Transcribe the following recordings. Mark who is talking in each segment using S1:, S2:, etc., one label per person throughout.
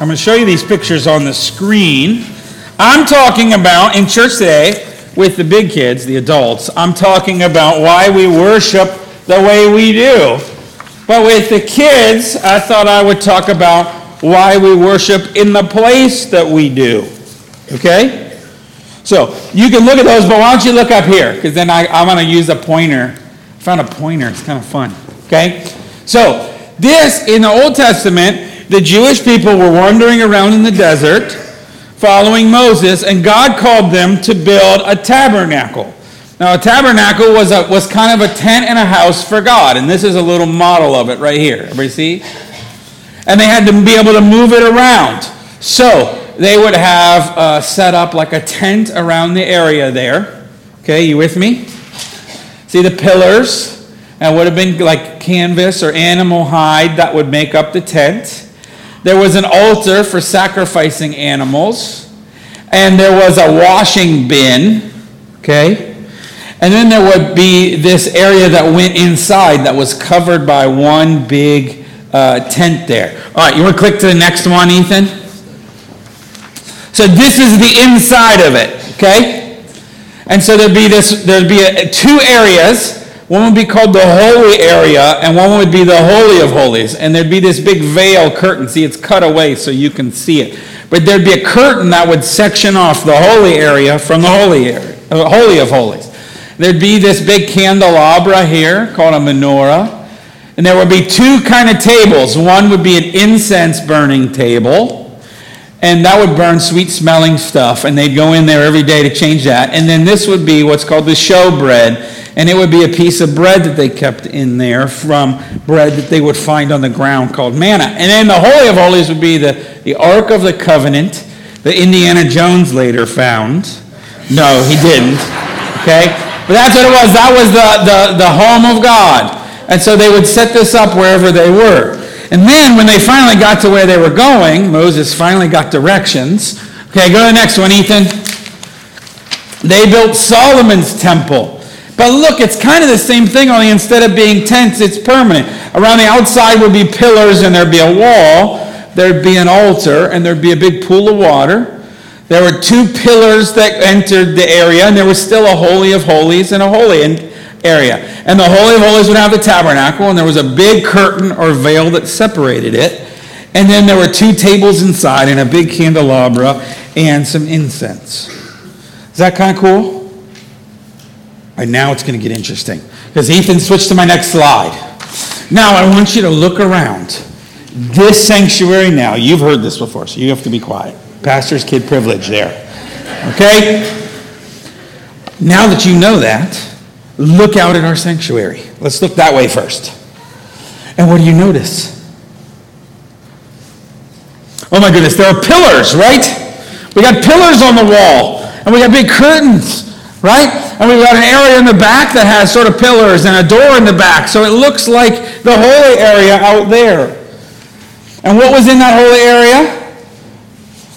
S1: I'm going to show you these pictures on the screen. I'm talking about in church today with the big kids, the adults. I'm talking about why we worship the way we do. But with the kids, I thought I would talk about why we worship in the place that we do. Okay? So you can look at those, but why don't you look up here? Because then I, I'm going to use a pointer. I found a pointer. It's kind of fun. Okay? So this, in the Old Testament, the Jewish people were wandering around in the desert following Moses, and God called them to build a tabernacle. Now, a tabernacle was, a, was kind of a tent and a house for God, and this is a little model of it right here. Everybody see? And they had to be able to move it around. So, they would have uh, set up like a tent around the area there. Okay, you with me? See the pillars? And would have been like canvas or animal hide that would make up the tent. There was an altar for sacrificing animals, and there was a washing bin, okay? And then there would be this area that went inside that was covered by one big uh, tent there. All right, you want to click to the next one, Ethan? So this is the inside of it, okay? And so there'd be this, there'd be a, two areas one would be called the holy area, and one would be the holy of holies. And there'd be this big veil curtain. See, it's cut away so you can see it. But there'd be a curtain that would section off the holy area from the holy area, uh, holy of holies. There'd be this big candelabra here called a menorah. And there would be two kind of tables. One would be an incense burning table, and that would burn sweet smelling stuff, and they'd go in there every day to change that. And then this would be what's called the show bread and it would be a piece of bread that they kept in there from bread that they would find on the ground called manna. And then the Holy of Holies would be the, the Ark of the Covenant that Indiana Jones later found. No, he didn't. Okay? But that's what it was. That was the, the, the home of God. And so they would set this up wherever they were. And then when they finally got to where they were going, Moses finally got directions. Okay, go to the next one, Ethan. They built Solomon's temple. But look, it's kind of the same thing, only instead of being tents, it's permanent. Around the outside would be pillars and there'd be a wall, there'd be an altar, and there'd be a big pool of water. There were two pillars that entered the area, and there was still a Holy of Holies and a Holy area. And the Holy of Holies would have the tabernacle, and there was a big curtain or veil that separated it. And then there were two tables inside, and a big candelabra, and some incense. Is that kind of cool? Right, now it's going to get interesting. Because Ethan switched to my next slide. Now I want you to look around. This sanctuary now, you've heard this before, so you have to be quiet. Pastor's kid privilege there. Okay? Now that you know that, look out at our sanctuary. Let's look that way first. And what do you notice? Oh my goodness, there are pillars, right? We got pillars on the wall, and we got big curtains right? And we've got an area in the back that has sort of pillars and a door in the back. So it looks like the holy area out there. And what was in that holy area?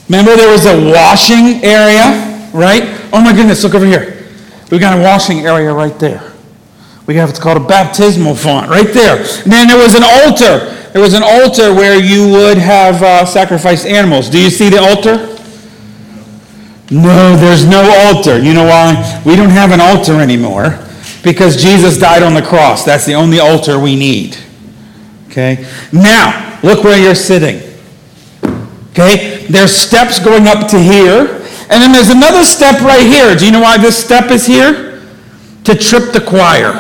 S1: Remember there was a washing area, right? Oh my goodness, look over here. We've got a washing area right there. We have what's called a baptismal font right there. And then there was an altar. There was an altar where you would have uh, sacrificed animals. Do you see the altar? No, there's no altar. You know why? We don't have an altar anymore because Jesus died on the cross. That's the only altar we need. Okay? Now, look where you're sitting. Okay? There's steps going up to here, and then there's another step right here. Do you know why this step is here? To trip the choir.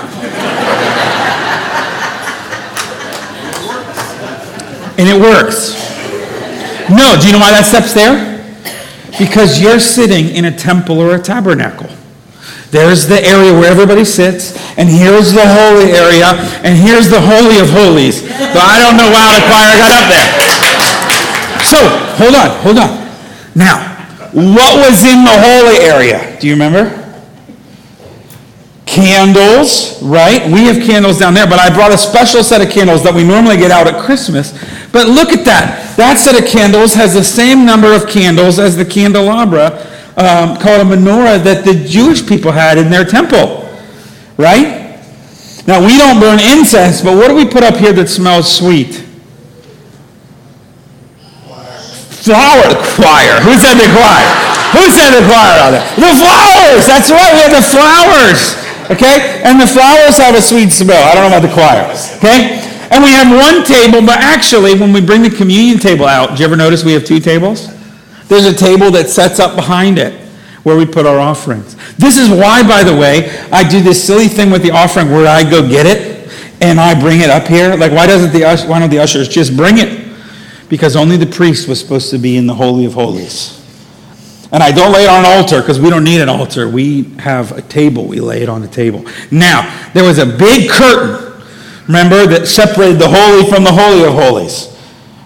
S1: and it works. No, do you know why that step's there? Because you're sitting in a temple or a tabernacle. There's the area where everybody sits, and here's the holy area, and here's the holy of holies. But I don't know how the choir got up there. So, hold on, hold on. Now, what was in the holy area? Do you remember? Candles, right? We have candles down there, but I brought a special set of candles that we normally get out at Christmas. But look at that. That set of candles has the same number of candles as the candelabra um, called a menorah that the Jewish people had in their temple. Right? Now, we don't burn incense, but what do we put up here that smells sweet? flower choir. Who said the choir? Who said the choir out there? The flowers. That's right. We have the flowers. Okay? And the flowers have a sweet smell. I don't know about the choir. Okay? And we have one table, but actually, when we bring the communion table out, do you ever notice we have two tables? There's a table that sets up behind it where we put our offerings. This is why, by the way, I do this silly thing with the offering where I go get it and I bring it up here. Like, why doesn't the why don't the ushers just bring it? Because only the priest was supposed to be in the holy of holies. And I don't lay it on an altar because we don't need an altar. We have a table. We lay it on the table. Now, there was a big curtain, remember, that separated the holy from the holy of holies.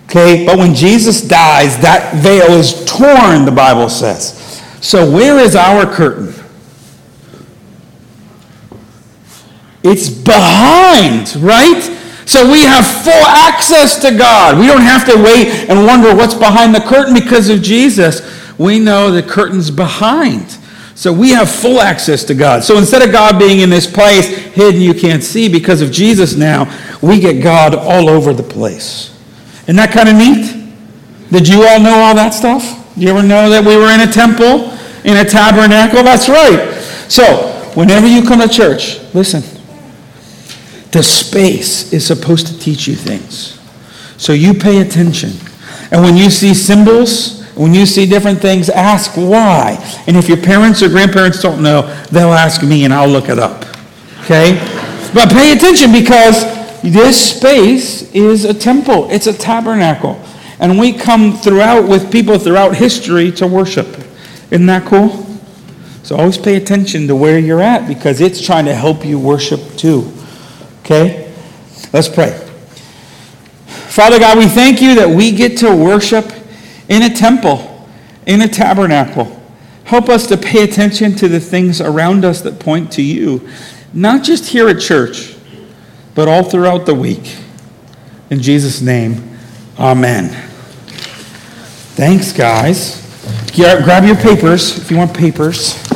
S1: Okay, but when Jesus dies, that veil is torn, the Bible says. So, where is our curtain? It's behind, right? So we have full access to God. We don't have to wait and wonder what's behind the curtain because of Jesus. We know the curtain's behind. So we have full access to God. So instead of God being in this place hidden you can't see because of Jesus now, we get God all over the place. Isn't that kind of neat? Did you all know all that stuff? You ever know that we were in a temple, in a tabernacle? That's right. So whenever you come to church, listen, the space is supposed to teach you things. So you pay attention. And when you see symbols, when you see different things, ask why. And if your parents or grandparents don't know, they'll ask me and I'll look it up. Okay? But pay attention because this space is a temple, it's a tabernacle. And we come throughout with people throughout history to worship. Isn't that cool? So always pay attention to where you're at because it's trying to help you worship too. Okay? Let's pray. Father God, we thank you that we get to worship in a temple, in a tabernacle. Help us to pay attention to the things around us that point to you, not just here at church, but all throughout the week. In Jesus' name, amen. Thanks, guys. Grab your papers if you want papers.